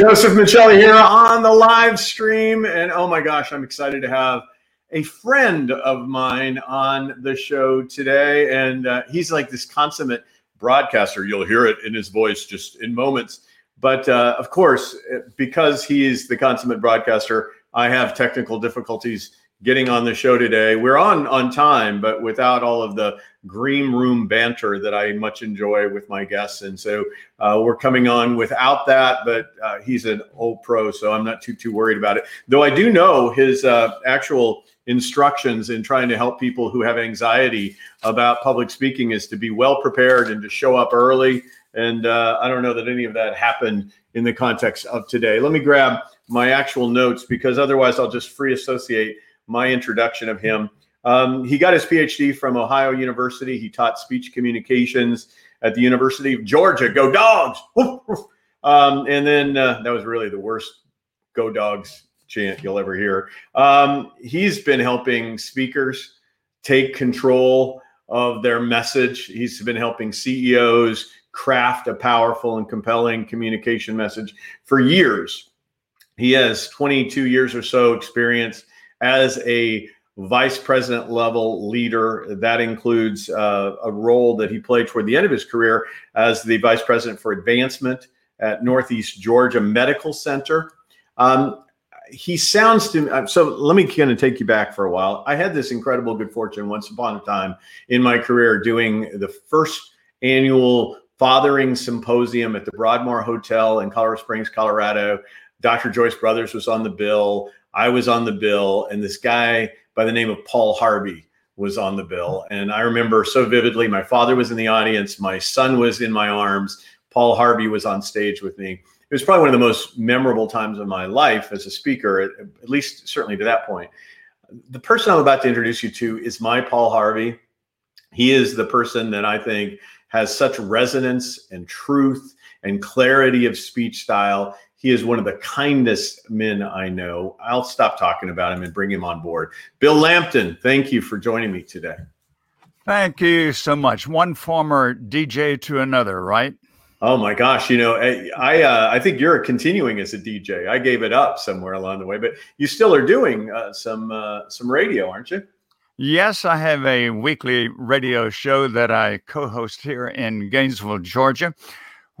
Joseph Michelli here on the live stream. And oh my gosh, I'm excited to have a friend of mine on the show today. And uh, he's like this consummate broadcaster. You'll hear it in his voice just in moments. But uh, of course, because he's the consummate broadcaster, I have technical difficulties getting on the show today. We're on on time, but without all of the green room banter that I much enjoy with my guests. And so uh, we're coming on without that, but uh, he's an old pro, so I'm not too too worried about it. Though I do know his uh, actual instructions in trying to help people who have anxiety about public speaking is to be well prepared and to show up early. And uh, I don't know that any of that happened in the context of today. Let me grab my actual notes because otherwise I'll just free associate my introduction of him. Um, he got his PhD from Ohio University. He taught speech communications at the University of Georgia. Go dogs! Um, and then uh, that was really the worst "Go Dogs" chant you'll ever hear. Um, he's been helping speakers take control of their message. He's been helping CEOs craft a powerful and compelling communication message for years. He has 22 years or so experience as a vice president level leader. That includes uh, a role that he played toward the end of his career as the vice president for advancement at Northeast Georgia Medical Center. Um, he sounds to me, uh, so let me kind of take you back for a while. I had this incredible good fortune once upon a time in my career doing the first annual fathering symposium at the Broadmoor Hotel in Colorado Springs, Colorado. Dr. Joyce Brothers was on the bill. I was on the bill, and this guy by the name of Paul Harvey was on the bill. And I remember so vividly my father was in the audience, my son was in my arms, Paul Harvey was on stage with me. It was probably one of the most memorable times of my life as a speaker, at, at least certainly to that point. The person I'm about to introduce you to is my Paul Harvey. He is the person that I think has such resonance and truth and clarity of speech style. He is one of the kindest men I know. I'll stop talking about him and bring him on board. Bill Lampton, thank you for joining me today. Thank you so much. One former DJ to another, right? Oh my gosh! You know, I uh, I think you're continuing as a DJ. I gave it up somewhere along the way, but you still are doing uh, some uh, some radio, aren't you? Yes, I have a weekly radio show that I co-host here in Gainesville, Georgia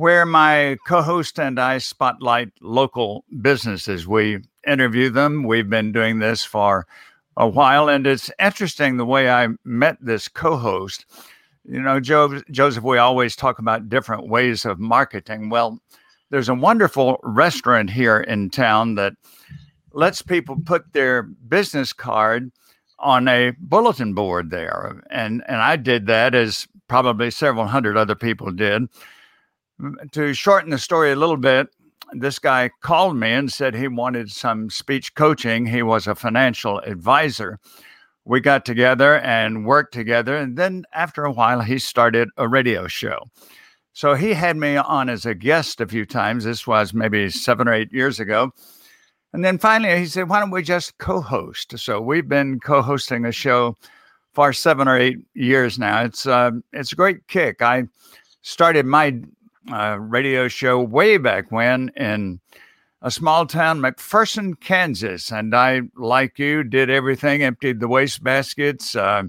where my co host and I spotlight local businesses. We interview them. We've been doing this for a while, and it's interesting the way I met this co host. You know, Joe, Joseph, we always talk about different ways of marketing. Well, there's a wonderful restaurant here in town that lets people put their business card on a bulletin board there. And, and I did that as probably several hundred other people did to shorten the story a little bit, this guy called me and said he wanted some speech coaching. He was a financial advisor. We got together and worked together. And then after a while, he started a radio show. So he had me on as a guest a few times. This was maybe seven or eight years ago. And then finally, he said, Why don't we just co host? So we've been co hosting a show for seven or eight years now. It's, uh, it's a great kick. I started my uh, radio show way back when in a small town, McPherson, Kansas. And I, like you, did everything, emptied the waste baskets. Uh,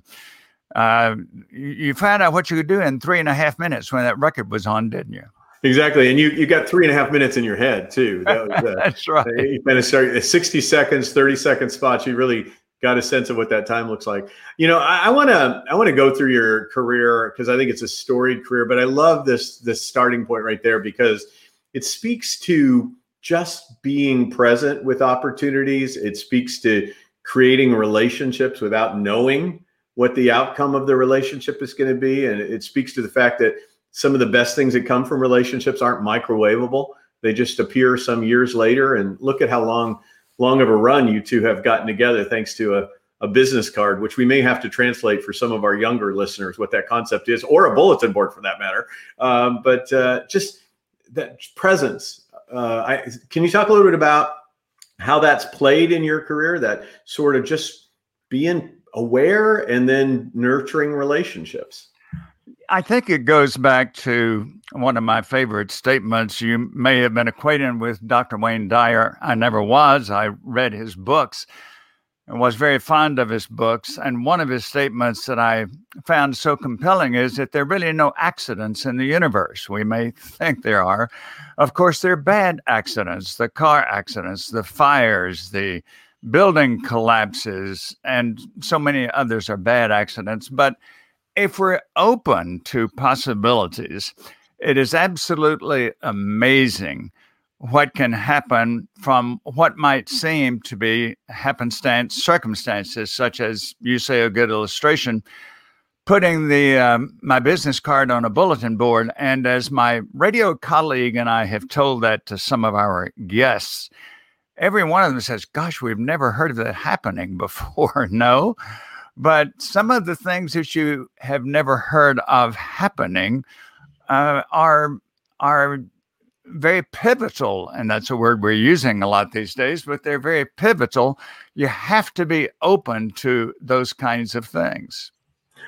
uh, you found out what you could do in three and a half minutes when that record was on, didn't you? Exactly, and you you got three and a half minutes in your head too. That was, uh, That's right. You kind of start sixty seconds, thirty second spots. You really got a sense of what that time looks like. You know, I want to I want to go through your career because I think it's a storied career, but I love this this starting point right there because it speaks to just being present with opportunities. It speaks to creating relationships without knowing what the outcome of the relationship is going to be, and it speaks to the fact that some of the best things that come from relationships aren't microwavable. They just appear some years later, and look at how long long of a run you two have gotten together thanks to a, a business card, which we may have to translate for some of our younger listeners what that concept is, or a bulletin board for that matter. Um, but uh, just that presence. Uh, I, can you talk a little bit about how that's played in your career? That sort of just being aware and then nurturing relationships. I think it goes back to one of my favorite statements. You may have been acquainted with Dr. Wayne Dyer. I never was. I read his books and was very fond of his books. And one of his statements that I found so compelling is that there are really no accidents in the universe. We may think there are. Of course, there are bad accidents the car accidents, the fires, the building collapses, and so many others are bad accidents. But if we're open to possibilities, it is absolutely amazing what can happen from what might seem to be happenstance circumstances, such as you say a good illustration, putting the um, my business card on a bulletin board. And as my radio colleague and I have told that to some of our guests, every one of them says, "Gosh, we've never heard of that happening before." no, but some of the things that you have never heard of happening uh, are are very pivotal, and that's a word we're using a lot these days, but they're very pivotal. You have to be open to those kinds of things.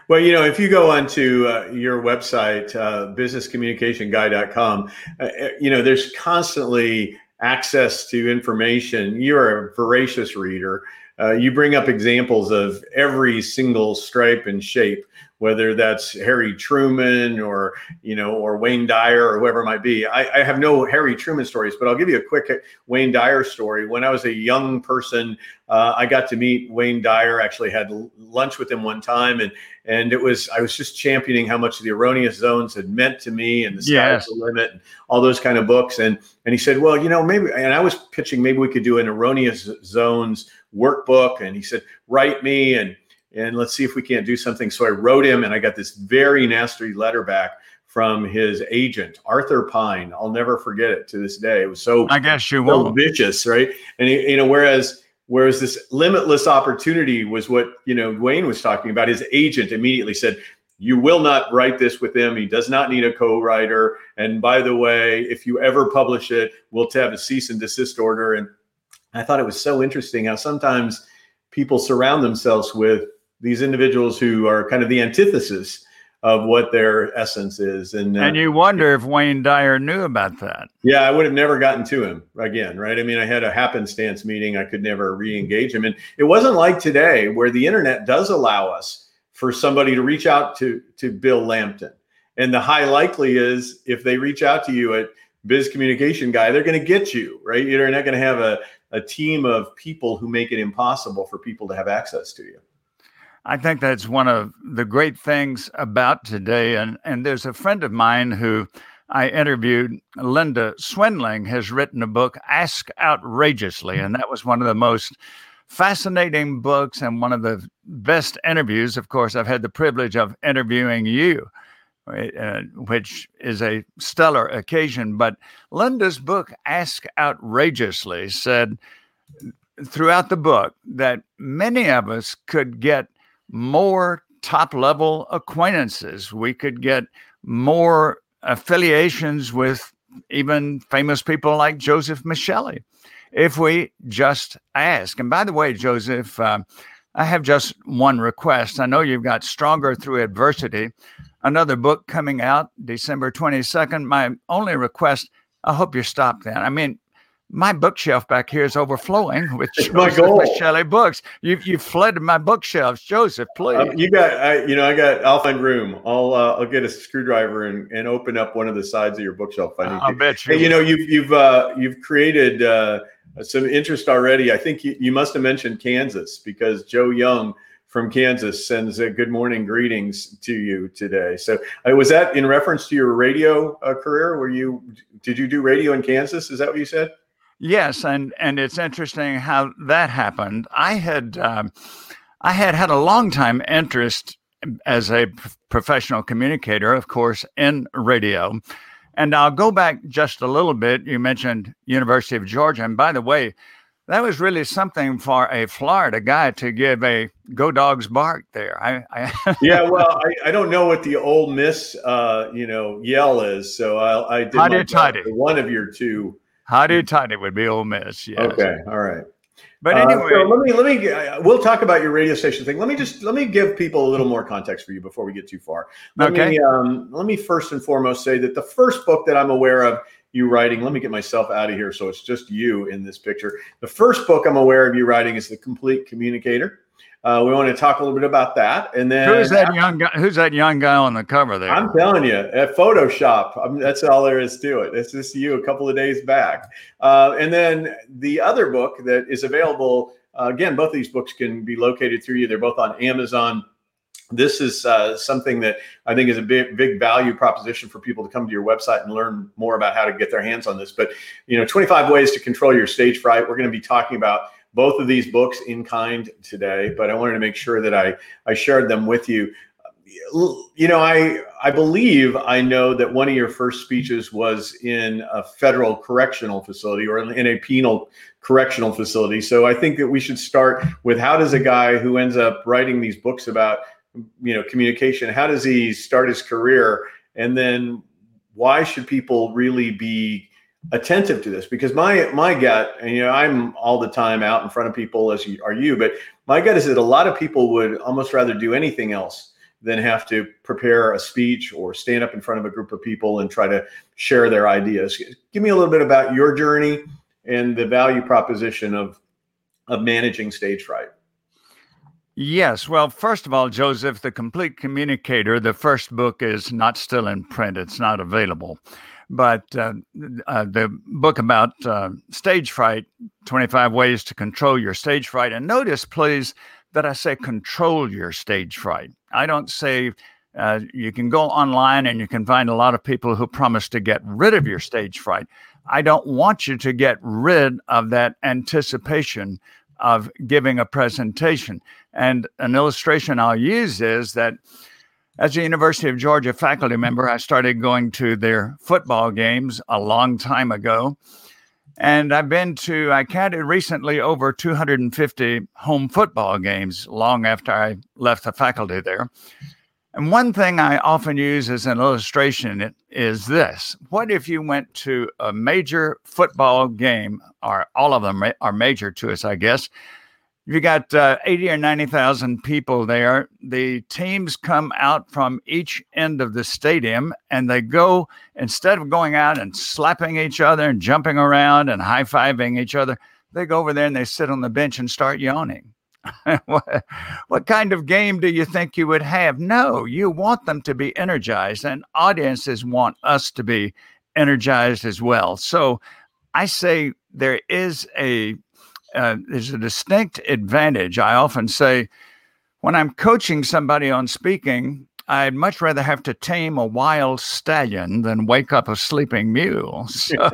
Well, you know, if you go onto uh, your website, uh, businesscommunicationguy.com, uh, uh, you know, there's constantly access to information. You're a voracious reader. Uh, you bring up examples of every single stripe and shape whether that's Harry Truman or you know or Wayne Dyer or whoever it might be. I, I, have no Harry Truman stories, but I'll give you a quick Wayne Dyer story. When I was a young person, uh, I got to meet Wayne Dyer. Actually, had lunch with him one time, and and it was I was just championing how much the erroneous zones had meant to me and the sky's yes. the limit and all those kind of books. And and he said, well, you know, maybe. And I was pitching maybe we could do an erroneous zones workbook, and he said, write me and and let's see if we can't do something. So I wrote him, and I got this very nasty letter back from his agent, Arthur Pine. I'll never forget it to this day. It was so I guess you so won't. vicious, right? And he, you know, whereas whereas this limitless opportunity was what you know Wayne was talking about. His agent immediately said, "You will not write this with him. He does not need a co-writer. And by the way, if you ever publish it, we'll have a cease and desist order." And I thought it was so interesting how sometimes people surround themselves with these individuals who are kind of the antithesis of what their essence is. And uh, and you wonder if Wayne Dyer knew about that. Yeah, I would have never gotten to him again, right? I mean, I had a happenstance meeting. I could never re-engage him, and it wasn't like today where the internet does allow us for somebody to reach out to to Bill Lampton. And the high likely is if they reach out to you at Biz Communication Guy, they're going to get you, right? You're not going to have a, a team of people who make it impossible for people to have access to you. I think that's one of the great things about today. And, and there's a friend of mine who I interviewed, Linda Swindling, has written a book, Ask Outrageously. And that was one of the most fascinating books and one of the best interviews. Of course, I've had the privilege of interviewing you, uh, which is a stellar occasion. But Linda's book, Ask Outrageously, said throughout the book that many of us could get more top level acquaintances. We could get more affiliations with even famous people like Joseph Michelli if we just ask. And by the way, Joseph, uh, I have just one request. I know you've got Stronger Through Adversity, another book coming out December 22nd. My only request, I hope you stop then. I mean, my bookshelf back here is overflowing with my. Shelley books. You've you've flooded my bookshelves, Joseph. Please. Um, you got, I, you know, I got. I'll find room. I'll uh, I'll get a screwdriver and, and open up one of the sides of your bookshelf. I I'll bet you. Hey, you know, you've you've uh, you've created uh, some interest already. I think you, you must have mentioned Kansas because Joe Young from Kansas sends a good morning greetings to you today. So uh, was that in reference to your radio uh, career? Were you did you do radio in Kansas? Is that what you said? Yes, and and it's interesting how that happened. I had um, I had had a long time interest as a professional communicator, of course, in radio. And I'll go back just a little bit. You mentioned University of Georgia, and by the way, that was really something for a Florida guy to give a "Go Dogs" bark there. I, I yeah, well, I, I, don't know what the Ole Miss, uh, you know, yell is, so I, I did Howdy, one of your two How Hotty Toddy would be Ole Miss. Yes. Okay. All right. But anyway, uh, so let me let me. Uh, we'll talk about your radio station thing. Let me just let me give people a little more context for you before we get too far. Let okay. Me, um, let me first and foremost say that the first book that I'm aware of you writing. Let me get myself out of here so it's just you in this picture. The first book I'm aware of you writing is The Complete Communicator. Uh, we want to talk a little bit about that, and then who's that young guy? Who's that young guy on the cover there? I'm telling you, at Photoshop. I mean, that's all there is to it. It's just you a couple of days back, uh, and then the other book that is available. Uh, again, both of these books can be located through you. They're both on Amazon this is uh, something that I think is a big, big value proposition for people to come to your website and learn more about how to get their hands on this. But you know, 25 ways to control your stage fright. We're going to be talking about both of these books in kind today, but I wanted to make sure that I I shared them with you. You know, I I believe I know that one of your first speeches was in a federal correctional facility or in a penal correctional facility. So I think that we should start with how does a guy who ends up writing these books about you know communication. How does he start his career? And then why should people really be attentive to this? Because my my gut and you know i'm all the time out in front of people as you, are you but my gut is that a lot of people would almost rather do anything else than have to prepare a speech or stand up in front of a group of people and try to share their ideas. Give me a little bit about your journey and the value proposition of of managing stage fright Yes. Well, first of all, Joseph, The Complete Communicator, the first book is not still in print, it's not available. But uh, uh, the book about uh, stage fright 25 Ways to Control Your Stage Fright. And notice, please, that I say control your stage fright. I don't say uh, you can go online and you can find a lot of people who promise to get rid of your stage fright. I don't want you to get rid of that anticipation of giving a presentation. And an illustration I'll use is that as a University of Georgia faculty member, I started going to their football games a long time ago. And I've been to, I counted recently over 250 home football games long after I left the faculty there. And one thing I often use as an illustration is this What if you went to a major football game, or all of them are major to us, I guess? You got uh, 80 or 90,000 people there. The teams come out from each end of the stadium and they go, instead of going out and slapping each other and jumping around and high fiving each other, they go over there and they sit on the bench and start yawning. what, what kind of game do you think you would have? No, you want them to be energized, and audiences want us to be energized as well. So I say there is a uh, there's a distinct advantage. I often say when I'm coaching somebody on speaking, I'd much rather have to tame a wild stallion than wake up a sleeping mule. So.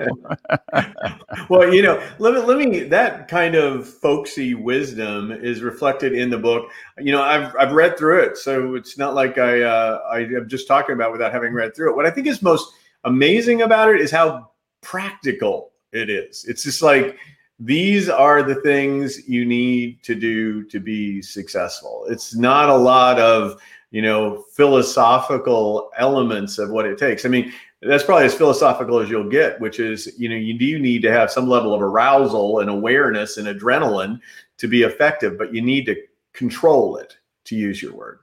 well, you know, let me, let me, that kind of folksy wisdom is reflected in the book. You know, I've, I've read through it, so it's not like I, uh, I am just talking about without having read through it. What I think is most amazing about it is how practical it is. It's just like, these are the things you need to do to be successful. It's not a lot of, you know, philosophical elements of what it takes. I mean, that's probably as philosophical as you'll get, which is, you know, you do need to have some level of arousal and awareness and adrenaline to be effective, but you need to control it, to use your word.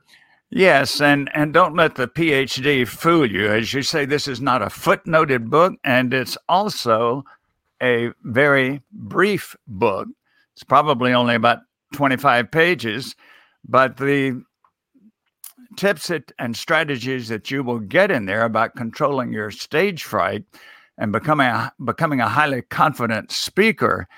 Yes, and and don't let the PhD fool you. As you say, this is not a footnoted book, and it's also a very brief book. It's probably only about 25 pages, but the tips and strategies that you will get in there about controlling your stage fright and becoming a, becoming a highly confident speaker,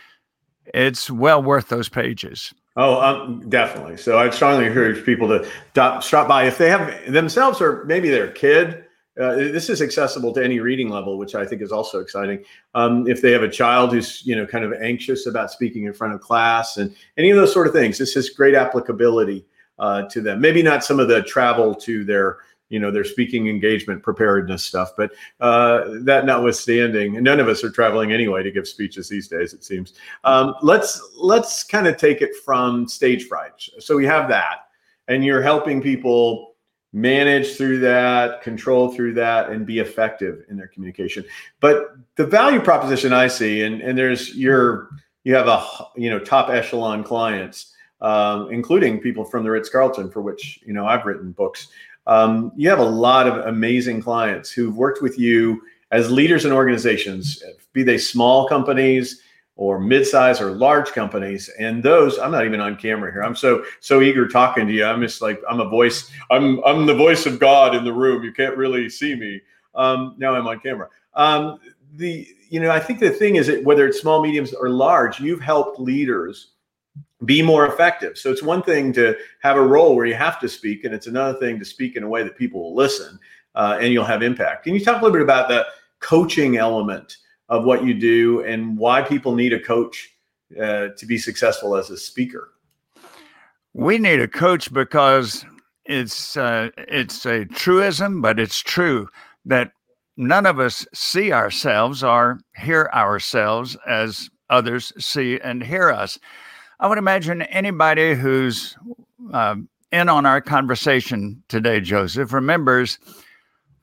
it's well worth those pages. Oh, um, definitely. So I strongly encourage people to stop by if they have themselves or maybe their kid uh, this is accessible to any reading level, which I think is also exciting. Um, if they have a child who's you know kind of anxious about speaking in front of class and any of those sort of things, this has great applicability uh, to them. Maybe not some of the travel to their you know their speaking engagement preparedness stuff, but uh, that notwithstanding, none of us are traveling anyway to give speeches these days. It seems. Um, let's let's kind of take it from stage fright. So we have that, and you're helping people manage through that, control through that, and be effective in their communication. But the value proposition I see, and, and there's your you have a you know top echelon clients, um, including people from the Ritz Carlton, for which you know I've written books. Um, you have a lot of amazing clients who've worked with you as leaders in organizations, be they small companies or mid-size or large companies and those i'm not even on camera here. I'm so so eager talking to you. I'm just like i'm a voice i'm i'm the voice of god in the room. You can't really see me. Um, now i'm on camera. Um, the you know i think the thing is that whether it's small mediums or large you've helped leaders be more effective. So it's one thing to have a role where you have to speak and it's another thing to speak in a way that people will listen uh, and you'll have impact. Can you talk a little bit about the coaching element of what you do and why people need a coach uh, to be successful as a speaker? We need a coach because it's uh, it's a truism, but it's true that none of us see ourselves or hear ourselves as others see and hear us. I would imagine anybody who's uh, in on our conversation today, Joseph, remembers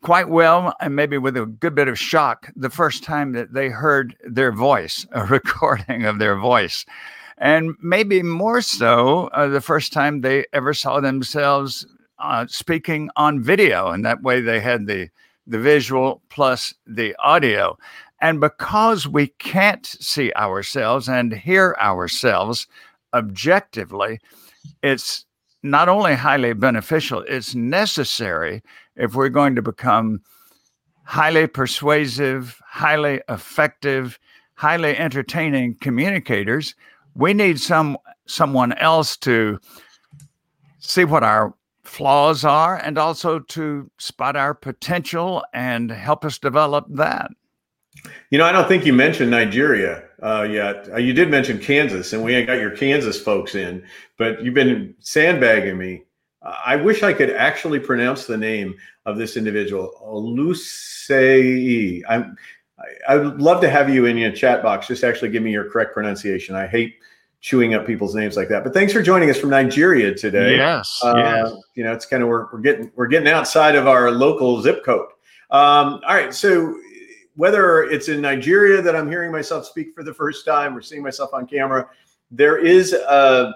quite well and maybe with a good bit of shock the first time that they heard their voice, a recording of their voice. And maybe more so uh, the first time they ever saw themselves uh, speaking on video. And that way they had the, the visual plus the audio. And because we can't see ourselves and hear ourselves objectively, it's not only highly beneficial, it's necessary if we're going to become highly persuasive, highly effective, highly entertaining communicators, we need some someone else to see what our flaws are and also to spot our potential and help us develop that. You know, I don't think you mentioned Nigeria uh, yet. Uh, you did mention Kansas, and we ain't got your Kansas folks in, but you've been sandbagging me I wish I could actually pronounce the name of this individual, Olusei. I'm, I, would love to have you in your chat box. Just actually give me your correct pronunciation. I hate chewing up people's names like that. But thanks for joining us from Nigeria today. Yes, uh, yes. You know, it's kind of we're, we're getting we're getting outside of our local zip code. Um, all right, so whether it's in Nigeria that I'm hearing myself speak for the first time or seeing myself on camera, there is a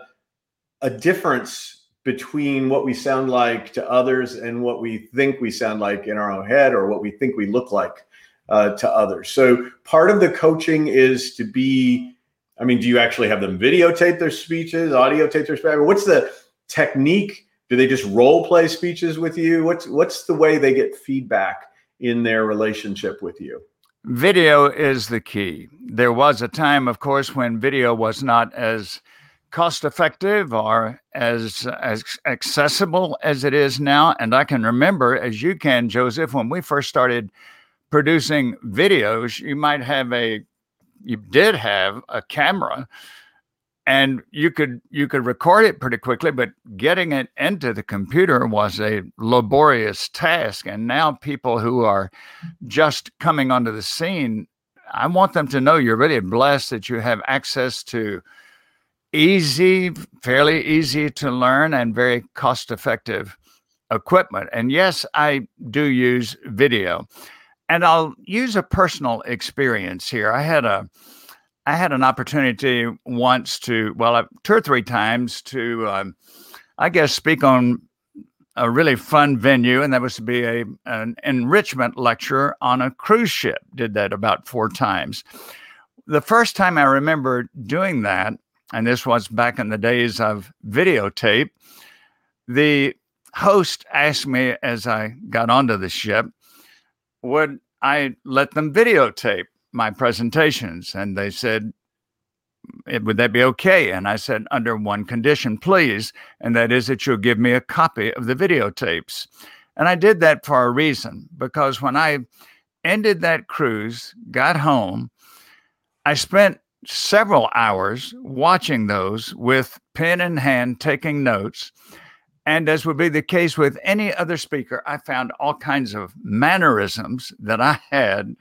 a difference between what we sound like to others and what we think we sound like in our own head or what we think we look like uh, to others. So part of the coaching is to be, I mean, do you actually have them videotape their speeches, audio tape their speeches? What's the technique? Do they just role play speeches with you? What's what's the way they get feedback in their relationship with you? Video is the key. There was a time, of course, when video was not as cost effective or as, as accessible as it is now. And I can remember, as you can, Joseph, when we first started producing videos, you might have a, you did have a camera and you could you could record it pretty quickly but getting it into the computer was a laborious task and now people who are just coming onto the scene i want them to know you're really blessed that you have access to easy, fairly easy to learn, and very cost effective equipment. And yes, I do use video. And I'll use a personal experience here. I had a I had an opportunity once to, well, two or three times to, um, I guess, speak on a really fun venue, and that was to be a an enrichment lecture on a cruise ship. Did that about four times. The first time I remember doing that, and this was back in the days of videotape, the host asked me as I got onto the ship, would I let them videotape my presentations? And they said, would that be okay? And I said, under one condition, please, and that is that you'll give me a copy of the videotapes. And I did that for a reason, because when I ended that cruise, got home, I spent several hours watching those with pen in hand, taking notes. And as would be the case with any other speaker, I found all kinds of mannerisms that I had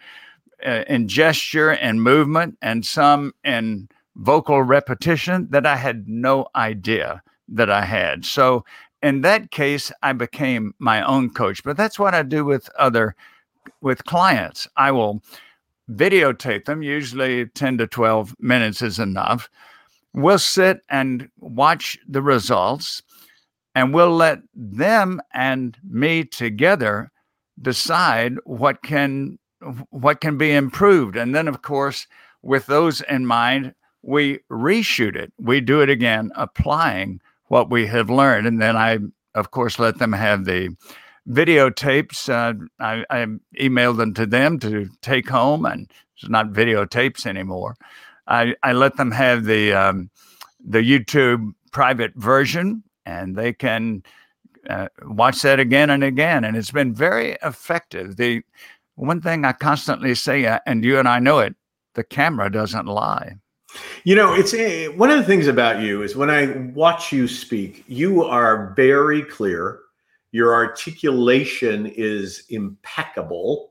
uh, in gesture and movement, and some in vocal repetition that I had no idea that I had. So, in that case, I became my own coach. But that's what I do with other with clients. I will videotape them. Usually 10 to 12 minutes is enough. We'll sit and watch the results and we'll let them and me together decide what can what can be improved. And then of course with those in mind we reshoot it. We do it again applying what we have learned. And then i of course let them have the videotapes. Uh, I, I emailed them to them to take home and it's not videotapes anymore. I, I let them have the um, the youtube private version and they can uh, watch that again and again. And it's been very effective. The one thing I constantly say, uh, and you and I know it, the camera doesn't lie. You know, it's a, eh, one of the things about you is when I watch you speak, you are very clear. Your articulation is impeccable.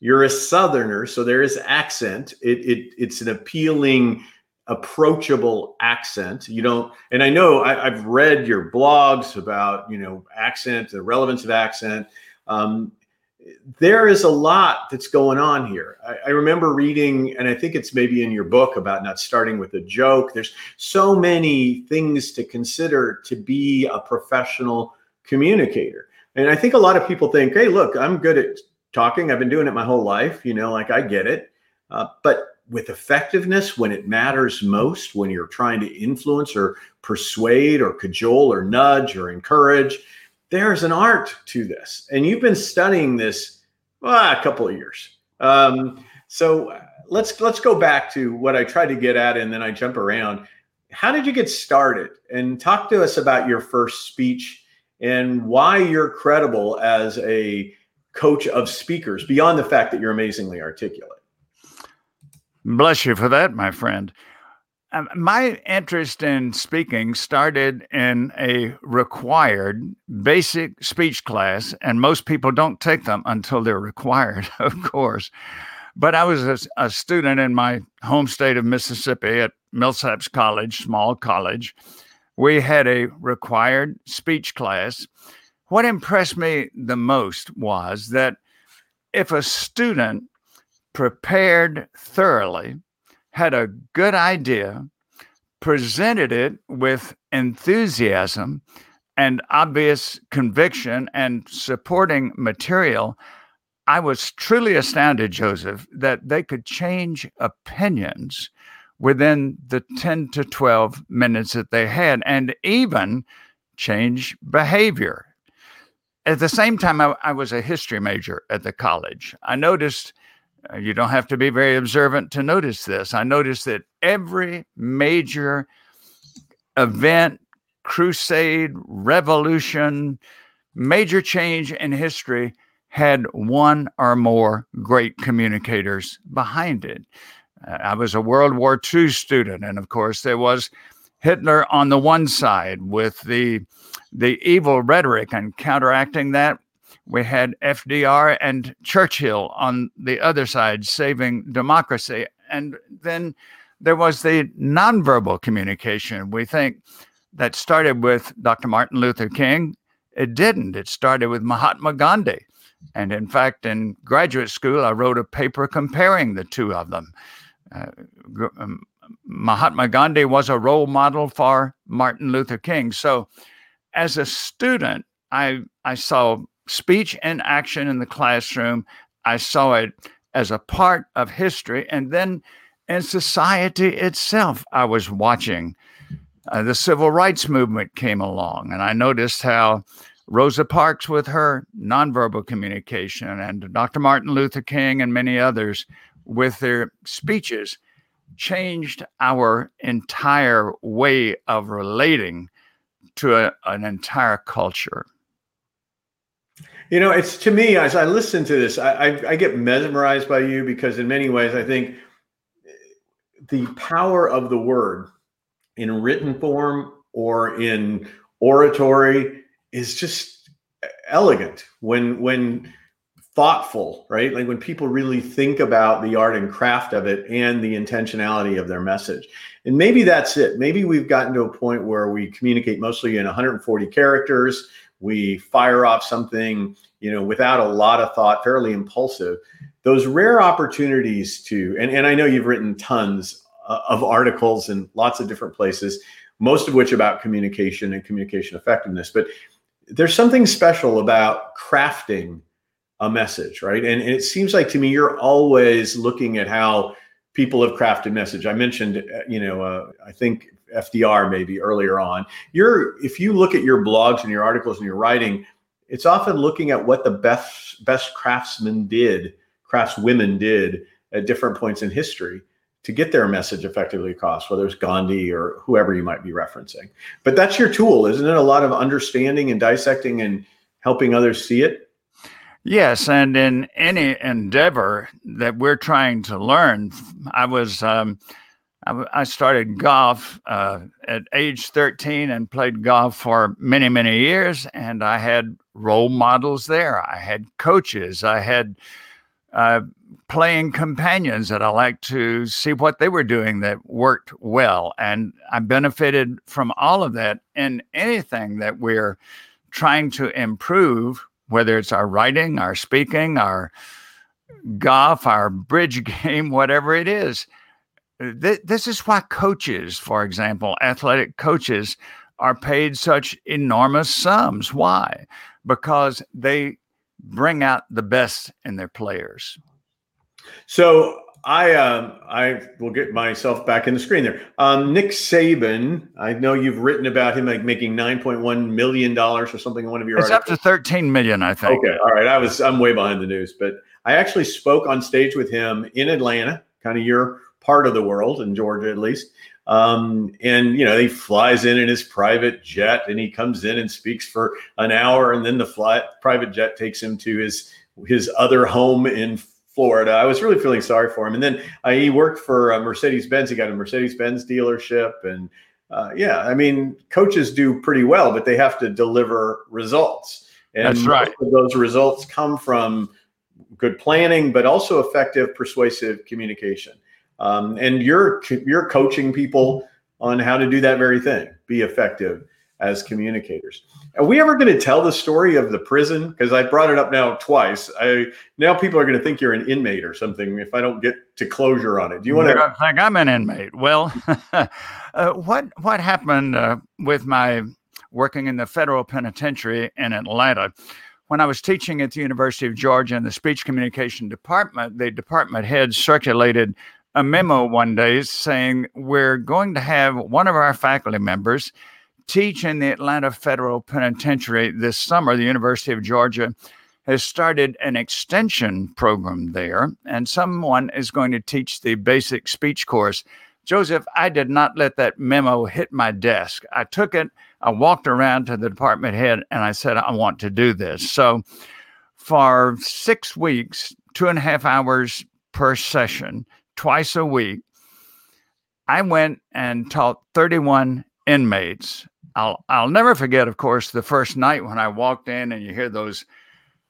You're a Southerner, so there is accent. It, it it's an appealing approachable accent. You don't, and I know I, have read your blogs about you know accent, the relevance of accent. Um, there is a lot that's going on here. I, I, remember reading, and I think it's maybe in your book about not starting with a joke. There's so many things to consider to be a professional communicator. And I think a lot of people think, hey, look, I'm good at talking. I've been doing it my whole life. You know, like I get it. Uh, but with effectiveness when it matters most, when you're trying to influence or persuade or cajole or nudge or encourage, there's an art to this. And you've been studying this well, a couple of years. Um, so let's let's go back to what I tried to get at, and then I jump around. How did you get started? And talk to us about your first speech and why you're credible as a coach of speakers beyond the fact that you're amazingly articulate. Bless you for that, my friend. Um, my interest in speaking started in a required basic speech class, and most people don't take them until they're required, of course. But I was a, a student in my home state of Mississippi at Millsaps College, small college. We had a required speech class. What impressed me the most was that if a student prepared thoroughly, had a good idea, presented it with enthusiasm and obvious conviction and supporting material, I was truly astounded, Joseph, that they could change opinions within the 10 to 12 minutes that they had and even change behavior. At the same time, I, I was a history major at the college. I noticed you don't have to be very observant to notice this. I noticed that every major event, crusade, revolution, major change in history had one or more great communicators behind it. Uh, I was a World War II student, and of course, there was Hitler on the one side with the the evil rhetoric, and counteracting that we had FDR and Churchill on the other side saving democracy. And then there was the nonverbal communication. We think that started with Dr. Martin Luther King. It didn't. It started with Mahatma Gandhi. And in fact, in graduate school, I wrote a paper comparing the two of them. Uh, um, Mahatma Gandhi was a role model for Martin Luther King. So, as a student, I I saw speech and action in the classroom. I saw it as a part of history. And then in society itself, I was watching. Uh, the civil rights movement came along, and I noticed how Rosa Parks, with her nonverbal communication, and Dr. Martin Luther King, and many others with their speeches, changed our entire way of relating to a, an entire culture. You know, it's to me as I listen to this, I, I, I get mesmerized by you because in many ways I think eh, the power of the word in written form or in oratory is just eh, elegant. When when thoughtful right? Like when people really think about the art and craft of it and the intentionality of their message. And maybe that's it. Maybe we've gotten to a point where we communicate mostly in 140 characters we fire off something you know without a lot of thought fairly impulsive those rare opportunities to, and, and I know you've written tons uh, of articles in lots of different places, most of which about communication and communication effectiveness. But there's something special about crafting a message, right? And, and it seems like to me you're always looking at how people have crafted message. I mentioned, uh, you know, uh, I think FDR maybe earlier on. You're if you look at your blogs and your articles and your writing, it's often looking at what the best best craftsmen did, craftswomen did at different points in history to get their message effectively across, whether it's Gandhi or whoever you might be referencing. But that's your tool, isn't it? A lot of understanding and dissecting and helping others see it. Yes, and in any endeavor that we're trying to learn, I was um, I, started golf uh, at age 13 and played golf for many many years, and I had role models there. I had coaches. I had uh, playing companions that I liked to see what they were doing that worked well, and I benefited from all of that. In anything that we're trying to improve whether it's our writing, our speaking, our golf, our bridge game, whatever it is. This is why coaches, for example, athletic coaches, are paid such enormous sums. Why? Because they bring out the best in their players. So I um, I will get myself back in the screen there. Um, Nick Saban, I know you've written about him like making nine point one million dollars or something in one of your. It's articles. up to thirteen million, I think. Okay, all right. I was I'm way behind the news, but I actually spoke on stage with him in Atlanta, kind of your part of the world in Georgia at least. Um, and you know he flies in in his private jet, and he comes in and speaks for an hour, and then the flight private jet takes him to his his other home in Florida. I was really feeling sorry for him. And then uh, he worked for uh, Mercedes Benz. He got a Mercedes Benz dealership. And uh, yeah, I mean, coaches do pretty well, but they have to deliver results. And That's right. those results come from good planning, but also effective persuasive communication. Um, and you're you're coaching people on how to do that very thing, be effective as communicators. Are we ever going to tell the story of the prison? Because I brought it up now twice. I now people are going to think you're an inmate or something if I don't get to closure on it. Do you want to think I'm an inmate? Well, uh, what what happened uh, with my working in the federal penitentiary in Atlanta? When I was teaching at the University of Georgia in the speech communication department, the department head circulated a memo one day saying we're going to have one of our faculty members teach in the Atlanta Federal Penitentiary this summer. The University of Georgia has started an extension program there, and someone is going to teach the basic speech course. Joseph, I did not let that memo hit my desk. I took it, I walked around to the department head, and I said, I want to do this. So, for six weeks, two and a half hours per session, twice a week, I went and taught 31 inmates I'll I'll never forget, of course, the first night when I walked in and you hear those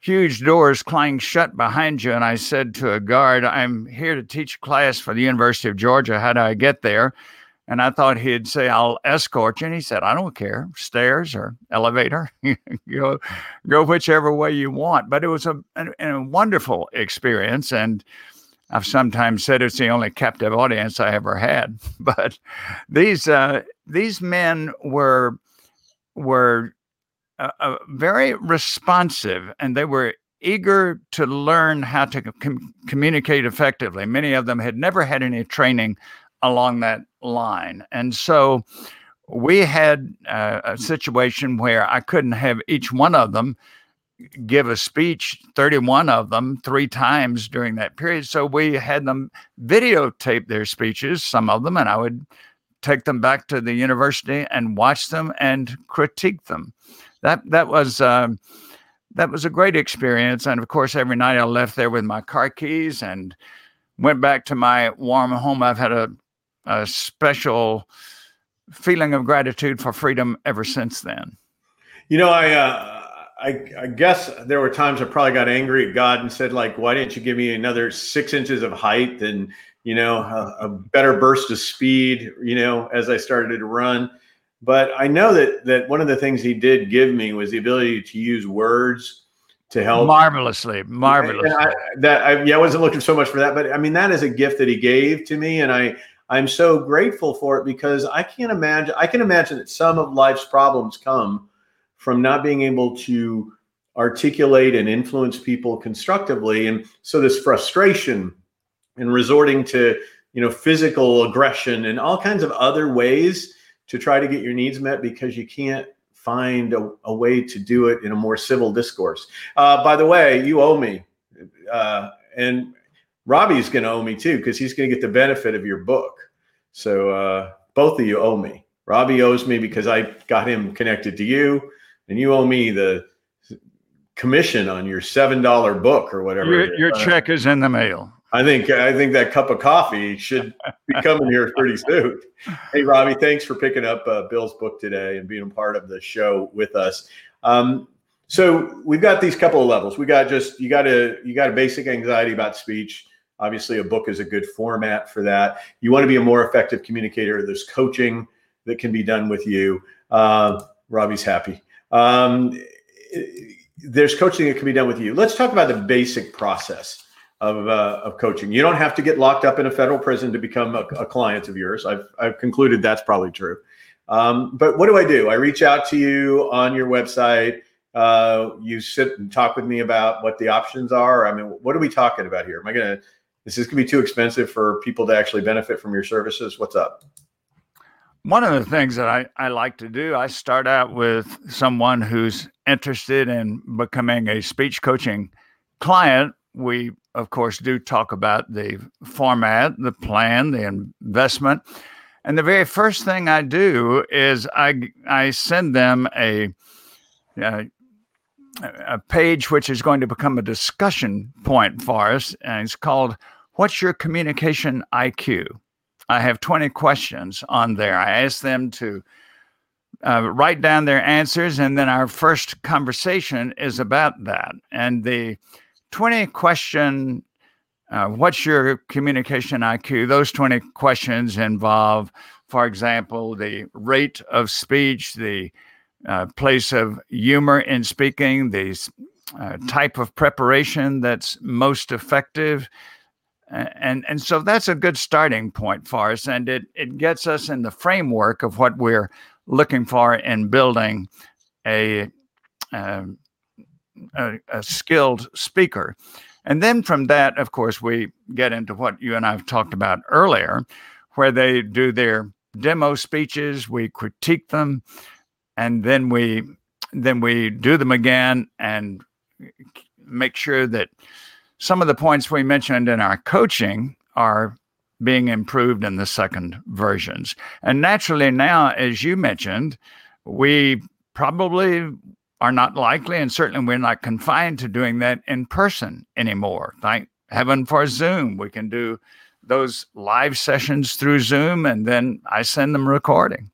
huge doors clang shut behind you. And I said to a guard, I'm here to teach class for the University of Georgia. How do I get there? And I thought he'd say, I'll escort you. And he said, I don't care, stairs or elevator, go, go whichever way you want. But it was a, a, a wonderful experience. And I've sometimes said it's the only captive audience I ever had. But these uh, these men were were uh, uh, very responsive, and they were eager to learn how to com- communicate effectively. Many of them had never had any training along that line, and so we had uh, a situation where I couldn't have each one of them give a speech, 31 of them, three times during that period. So we had them videotape their speeches, some of them, and I would take them back to the university and watch them and critique them. That that was um, that was a great experience. And of course, every night I left there with my car keys and went back to my warm home. I've had a, a special feeling of gratitude for freedom ever since then. You know, I uh, I, I, guess there were times I probably got angry at God and said, like, why didn't you give me another six inches of height and, you know, a, a, better burst of speed, you know, as I started to run. But I know that that one of the things he did give me was the ability to use words to help marvelously, marvelously. I, that I, yeah, I wasn't looking so much for that, but I mean that is a gift that he gave to me, and I I'm so grateful for it because I can't imagine. I can imagine that some of life's problems come from not being able to articulate and influence people constructively, and so this frustration and resorting to you know physical aggression and all kinds of other ways to try to get your needs met because you can't find a, a, way to do it in a more civil discourse. Uh, by the way, you owe me, uh, and Robbie's going to owe me too because he's going to get the benefit of your book. So uh, both of you owe me. Robbie owes me because I got him connected to you, and you owe me the commission on your seven dollar book or whatever. Your, your check is in the mail. I think I think that cup of coffee should be coming here pretty soon. Hey, Robbie, thanks for picking up uh, Bill's book today and being a part of the show with us. Um, so we've got these couple of levels. We got just you got a you got a basic anxiety about speech. Obviously, a book is a good format for that. You want to be a more effective communicator. There's coaching that can be done with you. Uh, Robbie's happy. Um, there's coaching that can be done with you. Let's talk about the basic process of, uh, of coaching. You don't have to get locked up in a federal prison to become a, a client of yours. I've, I've concluded that's probably true. Um, but what do I do? I reach out to you on your website. Uh, you sit and talk with me about what the options are. I mean, what are we talking about here? Am I going to, this is this going to be too expensive for people to actually benefit from your services? What's up? One of the things that I, I like to do, I start out with someone who's interested in becoming a speech coaching client. We of course, do talk about the format, the plan, the investment. And the very first thing I do is I, I send them a, a, a page which is going to become a discussion point for us. And it's called What's Your Communication IQ? I have 20 questions on there. I ask them to uh, write down their answers, and then our first conversation is about that. And the 20 question uh, what's your communication IQ? Those 20 questions involve, for example, the rate of speech, the uh, place of humor in speaking, the uh, type of preparation that's most effective. And, and so that's a good starting point for us. And it, it gets us in the framework of what we're looking for in building a, um, a, a skilled speaker. And then from that, of course, we get into what you and I have talked about earlier, where they do their demo speeches, we critique them, and then we then we do them again and make sure that some of the points we mentioned in our coaching are being improved in the second versions. And naturally now, as you mentioned, we probably are not likely, and certainly we're not confined to doing that in person anymore. Thank heaven for Zoom. We can do those live sessions through Zoom, and then I send them recording.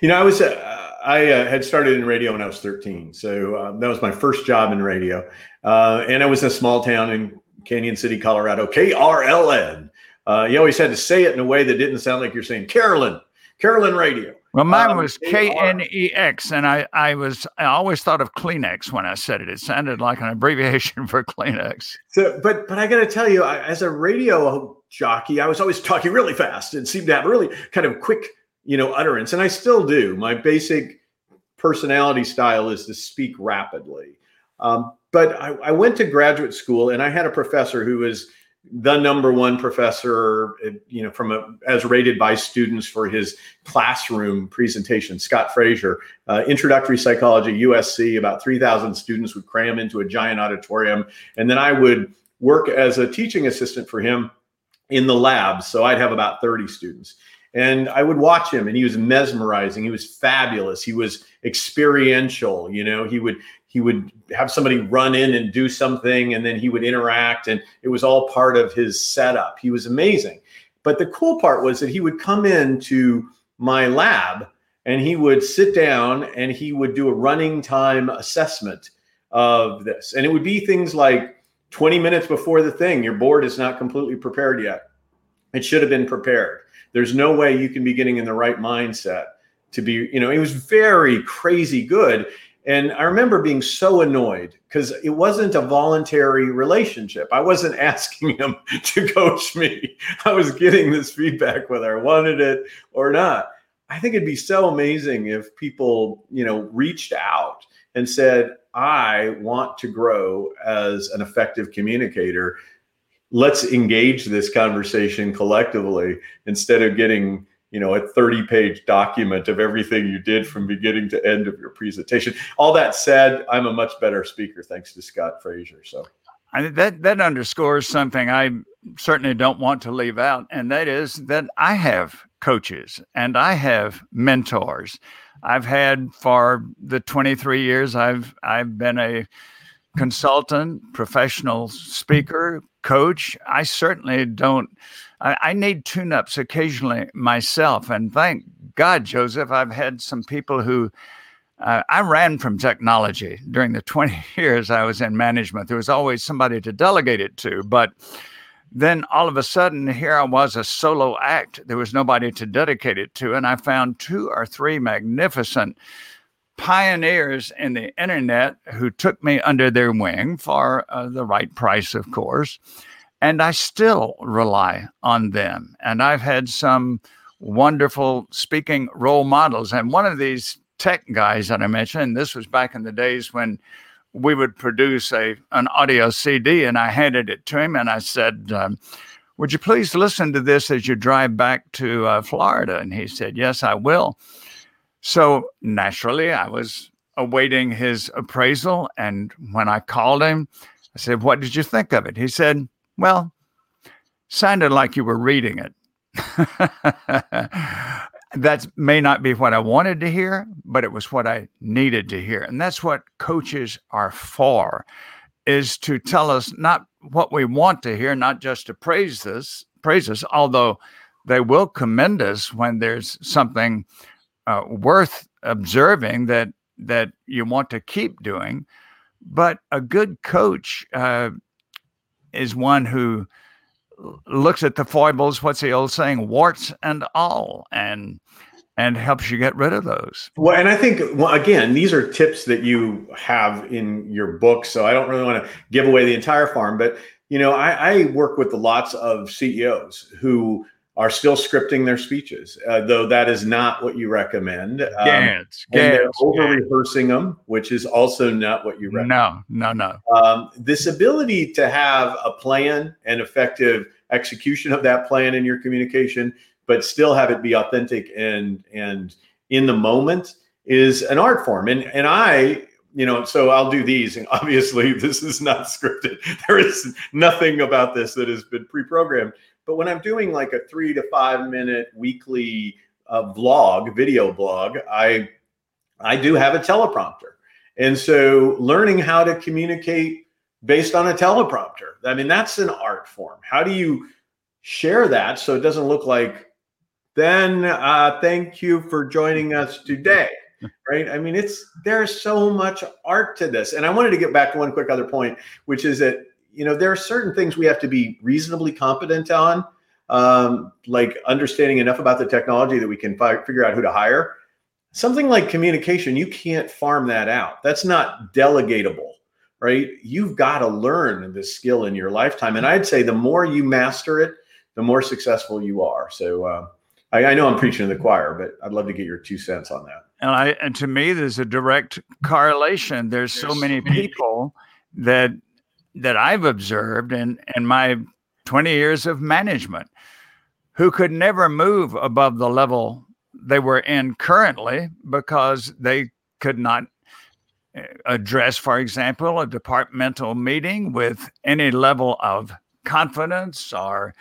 You know, I was uh, I uh, had started in radio when I was 13, so uh, that was my first job in radio, uh, and I was in a small town in Cañon City, Colorado, KRLN. Uh, you always had to say it in a way that didn't sound like you're saying Carolyn, Carolyn Radio. Well, mine um, was K N E X, and I, I was I always thought of Kleenex when I said it. It sounded like an abbreviation for Kleenex. So, but but I got to tell you, I, as a radio jockey, I was always talking really fast and seemed to have really kind of quick, you know, utterance, and I still do. My basic personality style is to speak rapidly. Um, but I, I went to graduate school, and I had a professor who was the number one professor, you know, from a, as rated by students for his classroom presentation, Scott Fraser, uh, introductory psychology, USC. About three thousand students would cram into a giant auditorium, and then I would work as a teaching assistant for him in the lab. So I'd have about thirty students, and I would watch him, and he was mesmerizing. He was fabulous. He was experiential. You know, he would he would have somebody run in and do something and then he would interact and it was all part of his setup he was amazing but the cool part was that he would come into my lab and he would sit down and he would do a running time assessment of this and it would be things like 20 minutes before the thing your board is not completely prepared yet it should have been prepared there's no way you can be getting in the right mindset to be you know it was very crazy good And I remember being so annoyed because it wasn't a voluntary relationship. I wasn't asking him to coach me. I was getting this feedback whether I wanted it or not. I think it'd be so amazing if people, you know, reached out and said, I want to grow as an effective communicator. Let's engage this conversation collectively instead of getting you know a 30 page document of everything you did from beginning to end of your presentation. All that said i'm a much better speaker thanks to scott fraser so. I, that that underscores something i certainly don't want to leave out and that is that i have coaches and i have mentors. I've had for the 23 years i've i've been a consultant professional speaker coach i certainly don't I, I need tune ups occasionally myself. And thank God, Joseph, I've had some people who uh, I ran from technology during the 20 years I was in management. There was always somebody to delegate it to. But then all of a sudden, here I was a solo act. There was nobody to dedicate it to. And I found two or three magnificent pioneers in the internet who took me under their wing for uh, the right price, of course. And I still rely on them. And I've had some wonderful speaking role models. And one of these tech guys that I mentioned, this was back in the days when we would produce a an audio CD, and I handed it to him, and I said, um, "Would you please listen to this as you drive back to uh, Florida?" And he said, "Yes, I will." So naturally, I was awaiting his appraisal, and when I called him, I said, "What did you think of it?" He said, well, sounded like you were reading it. that may not be what I wanted to hear, but it was what I needed to hear. And that's what coaches are for is to tell us not what we want to hear, not just to praise this, praise us, although they will commend us when there's something uh, worth observing that that you want to keep doing. But a good coach uh, is one who looks at the foibles, what's the old saying, warts and all, and and helps you get rid of those. Well, and I think well, again, these are tips that you have in your book, so I don't really want to give away the entire farm, but you know, I, I work with lots of CEOs who are still scripting their speeches, uh, though that is not what you recommend. Um, Gans, Gans, over rehearsing them, which is also not what you recommend. No, no, no. Um, this ability to have a plan and effective execution of that plan in your communication, but still have it be authentic and and in the moment is an art form. And and I you know, so I'll do these. And obviously, this is not scripted. There is nothing about this that has been pre programmed. But when I'm doing like a three to five minute weekly uh, vlog, video blog, I I do have a teleprompter, and so learning how to communicate based on a teleprompter. I mean, that's an art form. How do you share that so it doesn't look like? Then uh, thank you for joining us today. Right. I mean, it's there's so much art to this. And I wanted to get back to one quick other point, which is that you know, there are certain things we have to be reasonably competent on, um, like understanding enough about the technology that we can fi- figure out who to hire. Something like communication, you can't farm that out. That's not delegatable, right? You've got to learn this skill in your lifetime. And I'd say the more you master it, the more successful you are. So uh, I, I know I'm preaching to the choir, but I'd love to get your two cents on that. And I and to me, there's a direct correlation. There's, there's so many people that that I've observed in, in my 20 years of management who could never move above the level they were in currently because they could not eh, address, for example, a departmental meeting with any level of confidence or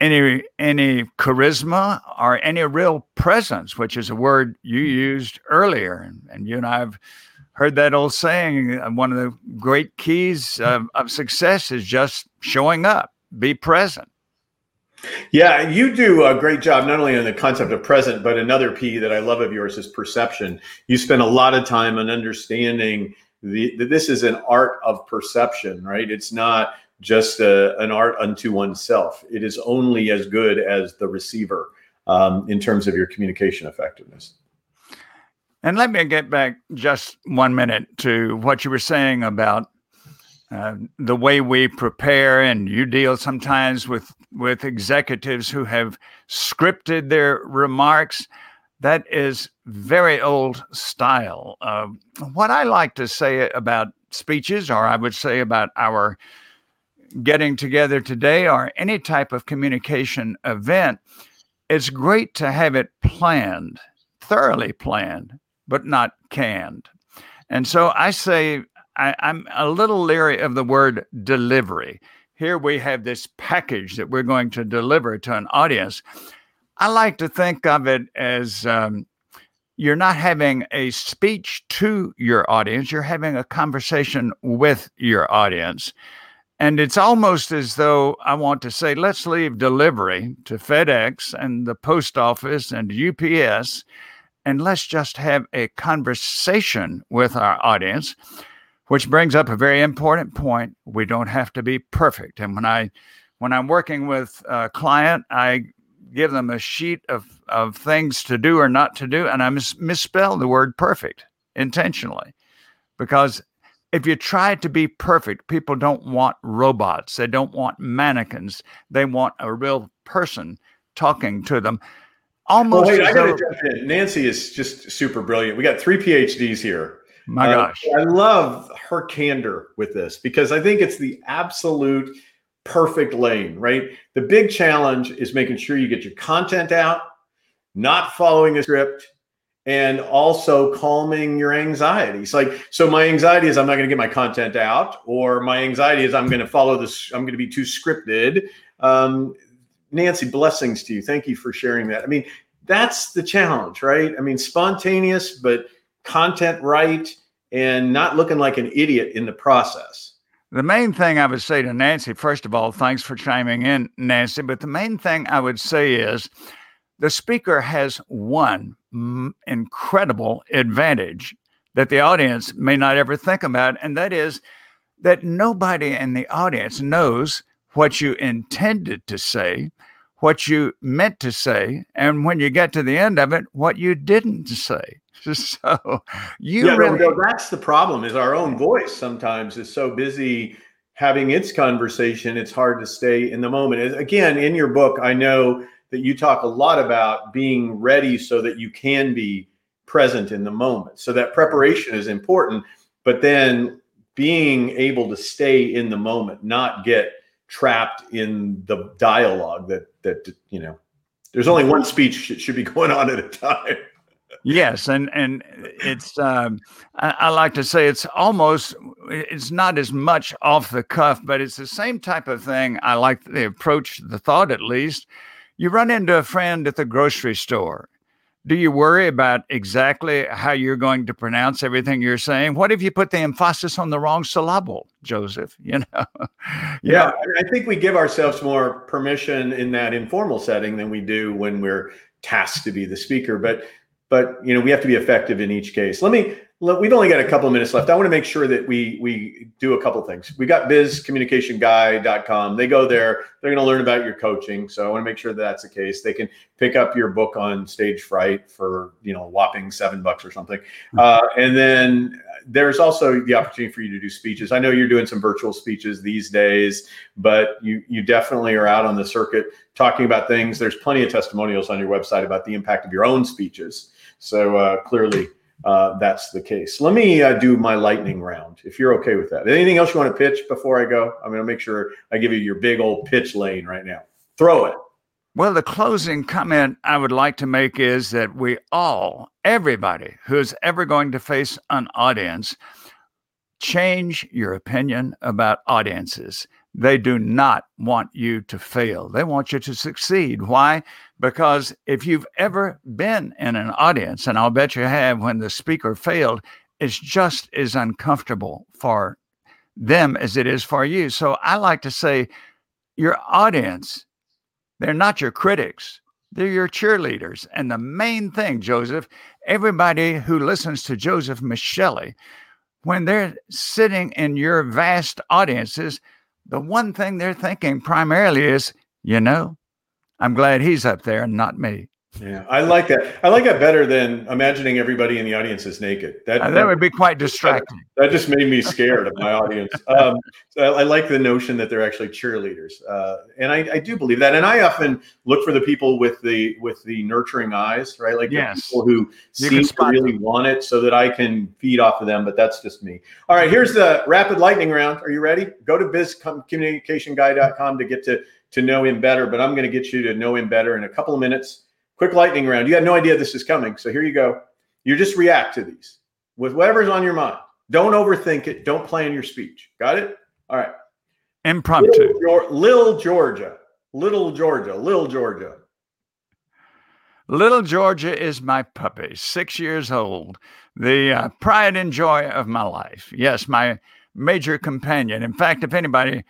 any any charisma or any real presence, which is a word you used earlier, and, and you and I have heard that old saying uh, one of the great keys of, of success is just showing up, be present. Yeah, you do a great job not only on the concept of present, but another P that I love of yours is perception. You spend a lot of time on understanding the, that this is an art of perception, right? It's not just a, an art unto oneself. It is only as good as the receiver um, in terms of your communication effectiveness. And let me get back just one minute to what you were saying about uh, the way we prepare, and you deal sometimes with with executives who have scripted their remarks. That is very old style. Uh, what I like to say about speeches, or I would say about our getting together today, or any type of communication event, it's great to have it planned, thoroughly planned, but not canned. And so I say I, am a little leery of the word delivery. Here we have this package that we're going to deliver to an audience. I like to think of it as um, you're not having a speech to your audience, you're having a conversation with your audience. And it's almost as though I want to say, let's leave delivery to FedEx and the post office and UPS, and let's just have a conversation with our audience which brings up a very important point. We don't have to be perfect. And when I when I'm working with a client, I give them a sheet of, of things to do or not to do, and I mis- misspell the word perfect intentionally. Because if you try to be perfect, people don't want robots. They don't want mannequins. They want a real person talking to them. Almost. Well, wait, I got to jump in. Nancy is just super brilliant. We got three PhDs here. My uh, gosh. I love her candor with this because I think it's the absolute perfect lane, right? The big challenge is making sure you get your content out, not following a script, and also calming your anxiety. It's like, so my anxiety is I'm not going to get my content out, or my anxiety is I'm going to follow this, I'm going to be too scripted. Um, Nancy, blessings to you. Thank you for sharing that. I mean, that's the challenge, right? I mean, spontaneous, but content right and not looking like an idiot in the process. The main thing I would say to Nancy, first of all, thanks for chiming in, Nancy. But the main thing I would say is the speaker has one incredible advantage that the audience may not ever think about, and that is that nobody in the audience knows what you intended to say, what you meant to say, and when you get to the end of it, what you didn't say. so you yeah, really no, that's the problem is our own voice sometimes is so busy having its conversation it's hard to stay in the moment again in your book i know that you talk a lot about being ready so that you can be present in the moment so that preparation is important but then being able to stay in the moment not get trapped in the dialogue that that you know there's only one speech should be going on at a time yes, and and it's um, I, I, like to say it's almost it's not as much off the cuff, but it's the same type of thing. I like the approach, the thought at least. You run into a friend at the grocery store. Do you worry about exactly how you're going to pronounce everything you're saying? What if you put the emphasis on the wrong syllable, Joseph? You know. yeah, I think we give ourselves more permission in that informal setting than we do when we're tasked to be the speaker. But but you know we have to be effective in each case. Let me. Let, we've only got a couple of minutes left. I want to make sure that we we do a couple things. We got bizcommunicationguy.com. They go there. They're going to learn about your coaching. So I want to make sure that that's the case. They can pick up your book on stage fright for you know whopping seven bucks or something. Hmm. Uh, and then there's also the opportunity for you to do speeches. I know you're doing some virtual speeches these days, but you you definitely are out on the circuit talking about things. There's plenty of testimonials on your website about the impact of your own speeches. So uh, clearly, uh, that's the case. Let me uh, do my lightning round, if you're okay with that. Anything else you want to pitch before I go? I'm going to make sure I give you your big old pitch lane right now. Throw it. Well, the closing comment I would like to make is that we all, everybody who's ever going to face an audience, change your opinion about audiences. They do not want you to fail. They want you to succeed. Why? Because if you've ever been in an audience, and I'll bet you have when the speaker failed, it's just as uncomfortable for them as it is for you. So I like to say, your audience, they're not your critics, they're your cheerleaders. And the main thing, Joseph, everybody who listens to Joseph Michelli, when they're sitting in your vast audiences, the one thing they're thinking primarily is, you know, I'm glad he's up there and not me. Yeah, I like that. I like that better than imagining everybody in the audience is naked. That uh, that would be quite distracting. That, that just made me scared of my audience. Um, so I, I, like the notion that they're actually cheerleaders, uh, and I, I, do believe that. And I often look for the people with the with the nurturing eyes, right? Like yes. people who you seem to really them. want it, so that I can feed off of them. But that's just me. All right, here's the rapid lightning round. Are you ready? Go to bizcommunicationguy.com to get to to know him better. But I'm going to get you to know him better in a couple of minutes. Quick lightning round. You have no idea this is coming. So here you go. You just react to these with whatever's on your mind. Don't overthink it. Don't plan your speech. Got it? All right. Impromptu. Little, Lil Georgia. Little Georgia. Little Georgia. Little Georgia is my puppy, six years old, the uh, pride and joy of my life. Yes, my major companion. In fact, if anybody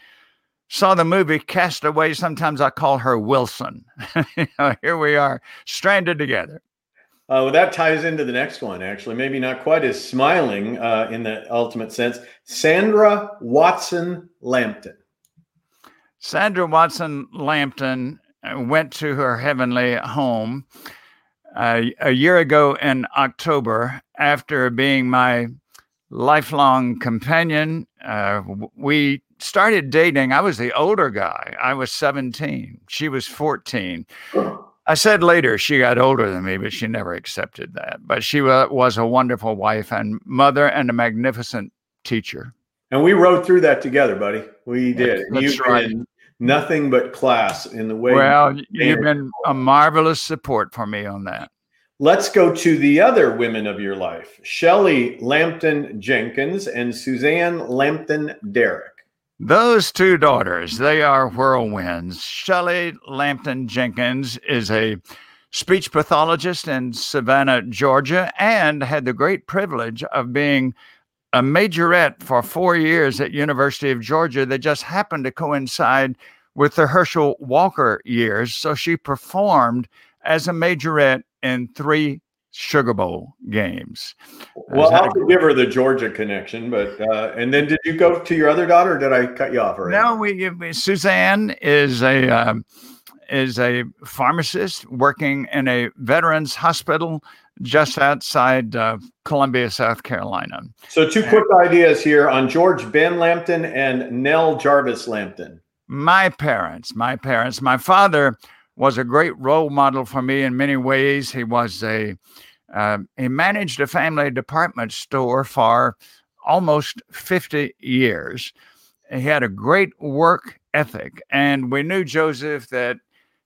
saw the movie Castaway. Sometimes I call her Wilson. you know, here we are, stranded together. Uh, well, that ties into the next one, actually. Maybe not quite as smiling uh, in the ultimate sense. Sandra Watson Lampton. Sandra Watson Lampton uh, went to her heavenly home uh, a year ago in October after being my lifelong companion. Uh, we started dating, I was the older guy. I was 17. She was 14. I said later she got older than me, but she never accepted that. But she was a wonderful wife and mother and a magnificent teacher. And we rode through that together, buddy. We did. That's You've right. been nothing but class in the way. Well, you've been a marvelous support for me on that. Let's go to the other women of your life Shelly Lampton Jenkins and Suzanne Lampton Derrick. Those two daughters, they are whirlwinds. Shelley Lampton Jenkins is a speech pathologist in Savannah, Georgia, and had the great privilege of being a majorette for four years at University of Georgia that just happened to coincide with the Herschel Walker years. So she performed as a majorette in three Sugar Bowl games. Well, I'll give her the Georgia connection, but uh, and then did you go to your other daughter? did I cut you off already? No, we, Suzanne is a um, is a pharmacist working in a veterans hospital just outside uh, Columbia, South Carolina. So, two quick ideas here on George Ben Lampton and Nell Jarvis Lampton. My parents, my parents, my father was a great role model for me in many ways. He was a uh, he managed a family department store for almost 50 years. He had a great work ethic, and we knew Joseph that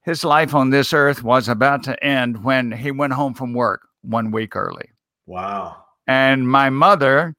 his life on this earth was about to end when he went home from work one week early. Wow. And my mother,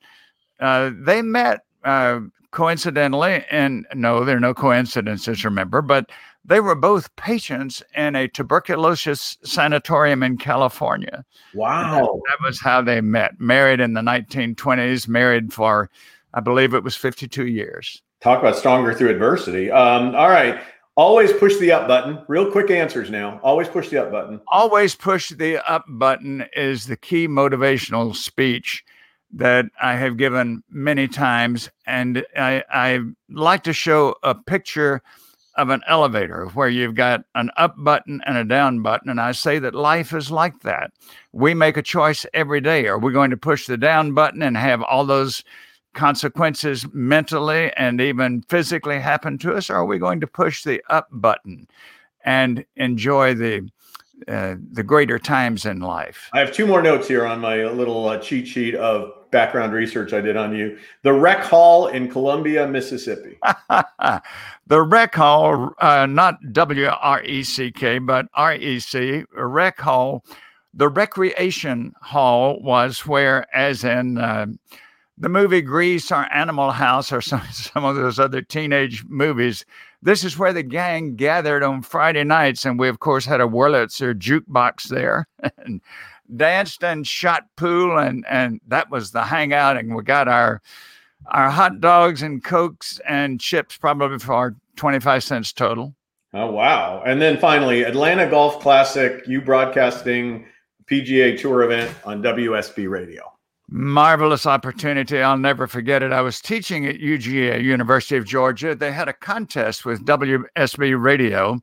uh, they met uh, coincidentally, and no, there are no coincidences, remember, but they were both patients in a tuberculosis sanatorium in California. Wow. That, that, was how they met. Married in the 1920s, married for, I believe it was 52 years. Talk about stronger through adversity. Um, all right. Always push the up button. Real quick answers now. Always push the up button. Always push the up button is the key motivational speech that I have given many times. And I, I like to show a picture of an elevator where you've got an up button and a down button. And I say that life is like that. We make a choice every day. Are we going to push the down button and have all those consequences mentally and even physically happen to us? Or are we going to push the up button and enjoy the uh, the greater times in life? I have two more notes here on my little uh, cheat sheet of background research I did on you. The Rec Hall in Columbia, Mississippi. the Rec Hall, uh, not W R E C K, but R E C, Rec Hall. The Recreation Hall was where, as in uh, the movie Grease or Animal House or some, some of those other teenage movies, this is where the gang gathered on Friday nights. And we, of course, had a Wurlitzer jukebox there. and danced and shot pool, and and that was the hangout. And we got our our hot dogs and cokes and chips probably for twenty five cents total. Oh wow! And then finally, Atlanta Golf Classic, you broadcasting PGA Tour event on WSB Radio. Marvelous opportunity. I'll never forget it. I was teaching at UGA, University of Georgia. They had a contest with WSB Radio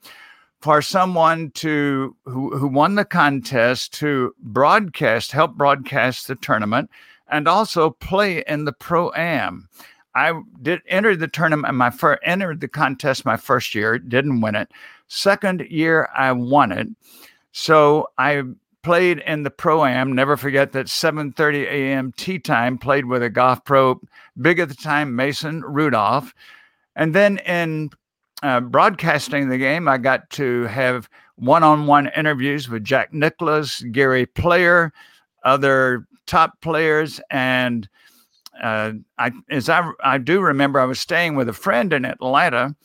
for someone to who, who won the contest to broadcast, help broadcast the tournament, and also play in the pro am. I did enter the tournament. My first entered the contest my first year, didn't win it. Second year, I won it. So I played in the pro am. Never forget that 7:30 a.m. tee time. Played with a golf pro, big at the time, Mason Rudolph, and then in uh, broadcasting the game, I got to have one on one interviews with Jack Nicklaus, Gary Player, other top players. And uh, I, as I, I do remember, I was staying with a friend in Atlanta.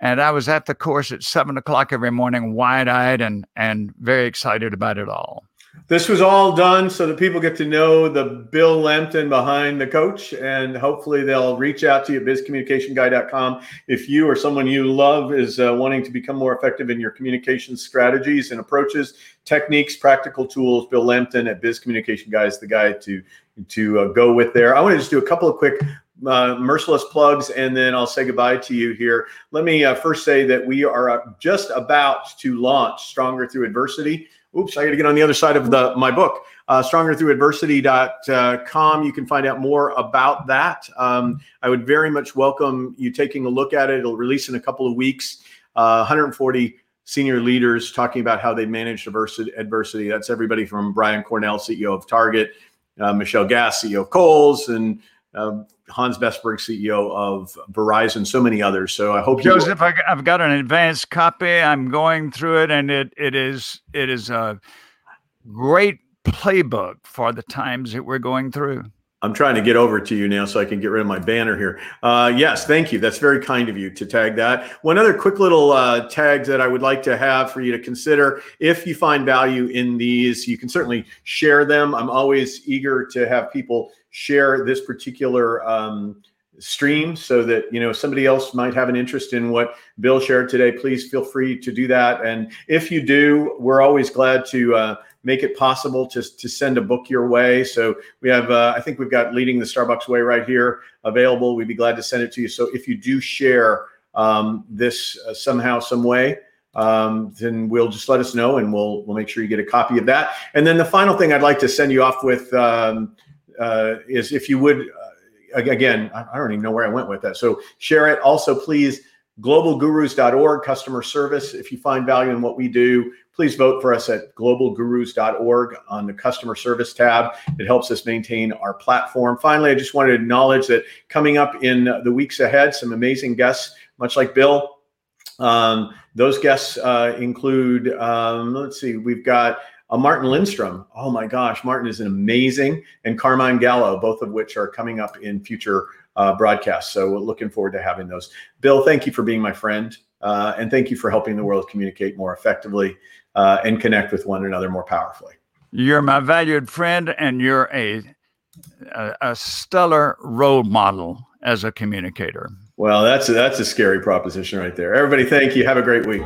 And I was at the course at seven o'clock every morning, wide eyed and, and very excited about it all. This was all done so that people get to know the Bill Lampton behind the coach, and hopefully they'll reach out to you at bizcommunicationguy.com if you or someone you love is uh, wanting to become more effective in your communication strategies and approaches, techniques, practical tools. Bill Lampton at Biz Communication Guy is the guy to to uh, go with there. I want to just do a couple of quick uh, merciless plugs, and then I'll say goodbye to you here. Let me uh, first say that we are just about to launch Stronger Through Adversity oops, I got to get on the other side of the my book. Uh, strongerthroughadversity.com. You can find out more about that. Um, I would very much welcome you taking a look at it. It'll release in a couple of weeks. Uh, 140 senior leaders talking about how they manage adversity. That's everybody from Brian Cornell, CEO of Target, uh, Michelle Gass, CEO of Kohl's, and uh, Hans Vestberg, CEO of Verizon, so many others. So I hope you Joseph, you. I, have got an advanced copy. I'm going through it, and it it is it is a great playbook for the times that we're going through. I'm trying to get over to you now so I can get rid of my banner here. Uh, yes, thank you. That's very kind of you to tag that. One other quick little uh, tag that I would like to have for you to consider if you find value in these, you can certainly share them. I'm always eager to have people share this particular um, stream so that you know somebody else might have an interest in what bill shared today please feel free to do that. And if you do we're always glad to uh, make it possible to, to send a book your way. So we have uh, i think we've got leading the starbucks way right here available. We'd be glad to send it to you. So if you do share um, this uh, somehow some way um, then we'll just let us know and we'll we'll make sure you get a copy of that. And then the final thing i'd like to send you off with um, uh, is if you would, uh, again, I don't even know where I went with that. So share it. Also, please, globalgurus.org, customer service. If you find value in what we do, please vote for us at globalgurus.org on the customer service tab. It helps us maintain our platform. Finally, I just wanted to acknowledge that coming up in the weeks ahead, some amazing guests, much like Bill. Um, those guests uh, include, um, let's see, we've got uh, Martin Lindstrom. Oh my gosh, Martin is an amazing, and Carmine Gallo, both of which are coming up in future uh, broadcasts. So we're looking forward to having those. Bill, thank you for being my friend, uh, and thank you for helping the world communicate more effectively uh, and connect with one another more powerfully. You're my valued friend, and you're a, a, a stellar role model as a communicator. Well, that's a, that's a scary proposition right there. Everybody, thank you. Have a great week.